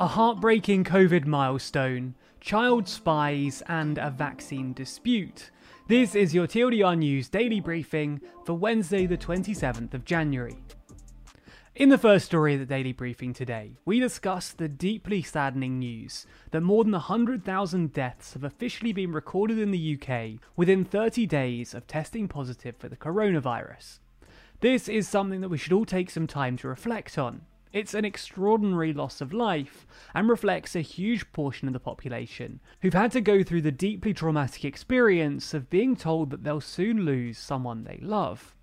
A heartbreaking COVID milestone, child spies, and a vaccine dispute. This is your TLDR News daily briefing for Wednesday, the 27th of January. In the first story of the daily briefing today, we discuss the deeply saddening news that more than 100,000 deaths have officially been recorded in the UK within 30 days of testing positive for the coronavirus. This is something that we should all take some time to reflect on, it's an extraordinary loss of life and reflects a huge portion of the population who've had to go through the deeply traumatic experience of being told that they'll soon lose someone they love.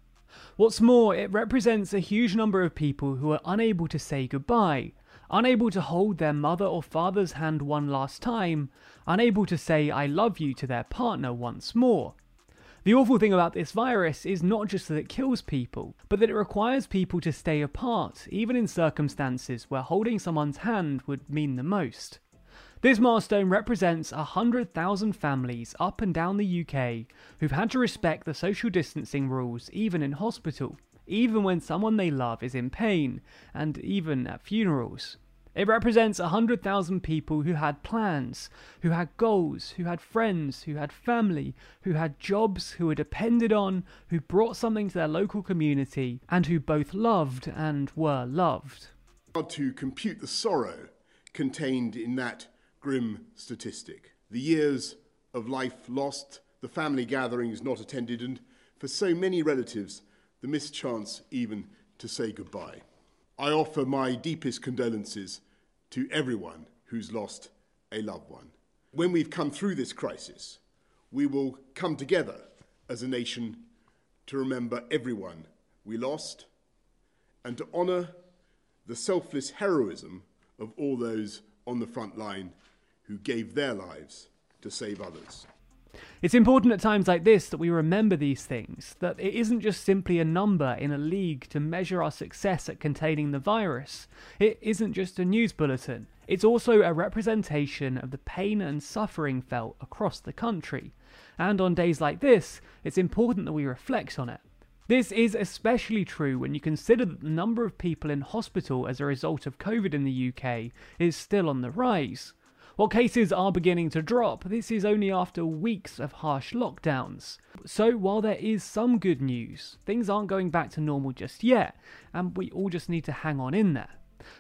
What's more, it represents a huge number of people who are unable to say goodbye, unable to hold their mother or father's hand one last time, unable to say I love you to their partner once more. The awful thing about this virus is not just that it kills people, but that it requires people to stay apart, even in circumstances where holding someone's hand would mean the most. This milestone represents 100,000 families up and down the UK who've had to respect the social distancing rules even in hospital, even when someone they love is in pain, and even at funerals. It represents 100,000 people who had plans, who had goals, who had friends, who had family, who had jobs, who were depended on, who brought something to their local community, and who both loved and were loved. To compute the sorrow contained in that grim statistic. The years of life lost, the family gatherings not attended, and for so many relatives, the mischance even to say goodbye. I offer my deepest condolences to everyone who's lost a loved one. When we've come through this crisis, we will come together as a nation to remember everyone we lost and to honour the selfless heroism of all those on the front line who gave their lives to save others. It's important at times like this that we remember these things, that it isn't just simply a number in a league to measure our success at containing the virus. It isn't just a news bulletin. It's also a representation of the pain and suffering felt across the country. And on days like this, it's important that we reflect on it. This is especially true when you consider that the number of people in hospital as a result of COVID in the UK is still on the rise. While cases are beginning to drop, this is only after weeks of harsh lockdowns. So while there is some good news, things aren't going back to normal just yet, and we all just need to hang on in there.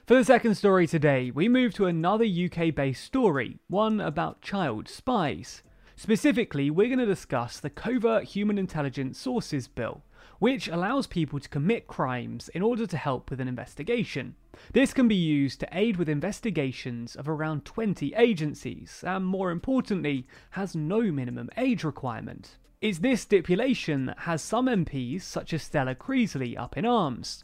For the second story today, we move to another UK based story, one about child spies. Specifically, we're going to discuss the Covert Human Intelligence Sources Bill, which allows people to commit crimes in order to help with an investigation. This can be used to aid with investigations of around 20 agencies, and more importantly, has no minimum age requirement. It's this stipulation that has some MPs, such as Stella Creasy, up in arms.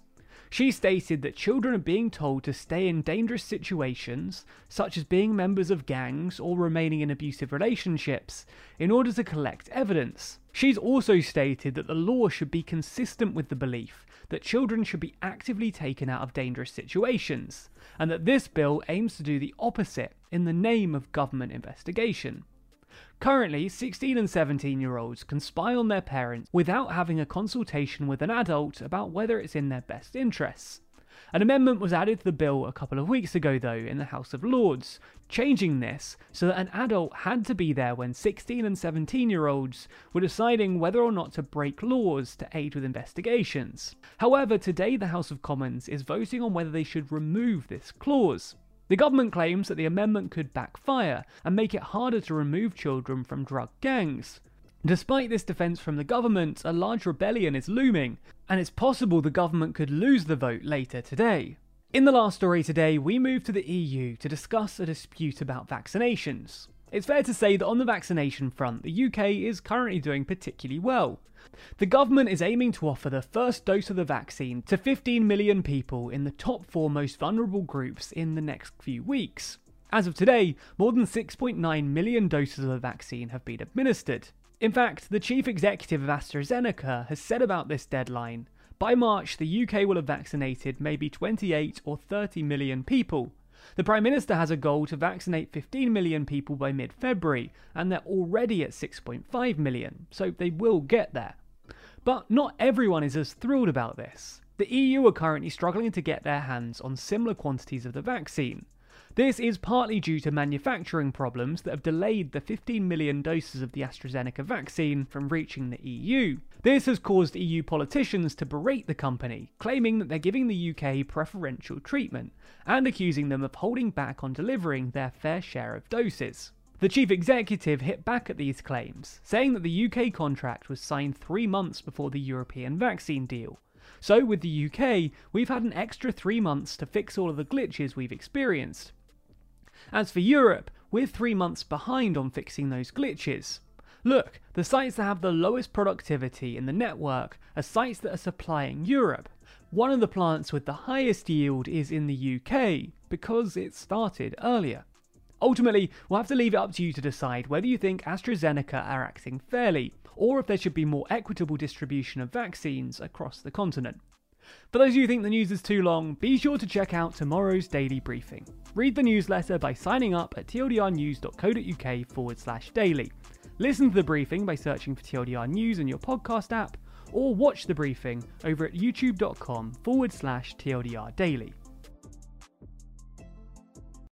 She stated that children are being told to stay in dangerous situations, such as being members of gangs or remaining in abusive relationships, in order to collect evidence. She's also stated that the law should be consistent with the belief that children should be actively taken out of dangerous situations, and that this bill aims to do the opposite in the name of government investigation. Currently, 16 and 17 year olds can spy on their parents without having a consultation with an adult about whether it's in their best interests. An amendment was added to the bill a couple of weeks ago, though, in the House of Lords, changing this so that an adult had to be there when 16 and 17 year olds were deciding whether or not to break laws to aid with investigations. However, today the House of Commons is voting on whether they should remove this clause. The government claims that the amendment could backfire and make it harder to remove children from drug gangs. Despite this defence from the government, a large rebellion is looming, and it's possible the government could lose the vote later today. In the last story today, we move to the EU to discuss a dispute about vaccinations. It's fair to say that on the vaccination front, the UK is currently doing particularly well. The government is aiming to offer the first dose of the vaccine to 15 million people in the top four most vulnerable groups in the next few weeks. As of today, more than 6.9 million doses of the vaccine have been administered. In fact, the chief executive of AstraZeneca has said about this deadline by March, the UK will have vaccinated maybe 28 or 30 million people, the Prime Minister has a goal to vaccinate 15 million people by mid February, and they're already at 6.5 million, so they will get there. But not everyone is as thrilled about this. The EU are currently struggling to get their hands on similar quantities of the vaccine. This is partly due to manufacturing problems that have delayed the 15 million doses of the AstraZeneca vaccine from reaching the EU. This has caused EU politicians to berate the company, claiming that they're giving the UK preferential treatment and accusing them of holding back on delivering their fair share of doses. The chief executive hit back at these claims, saying that the UK contract was signed three months before the European vaccine deal. So, with the UK, we've had an extra three months to fix all of the glitches we've experienced. As for Europe, we're three months behind on fixing those glitches. Look, the sites that have the lowest productivity in the network are sites that are supplying Europe. One of the plants with the highest yield is in the UK because it started earlier. Ultimately, we'll have to leave it up to you to decide whether you think AstraZeneca are acting fairly, or if there should be more equitable distribution of vaccines across the continent. For those of you who think the news is too long, be sure to check out tomorrow's daily briefing. Read the newsletter by signing up at tldrnews.co.uk forward slash daily. Listen to the briefing by searching for TLDR News in your podcast app, or watch the briefing over at youtube.com forward slash TLDR daily.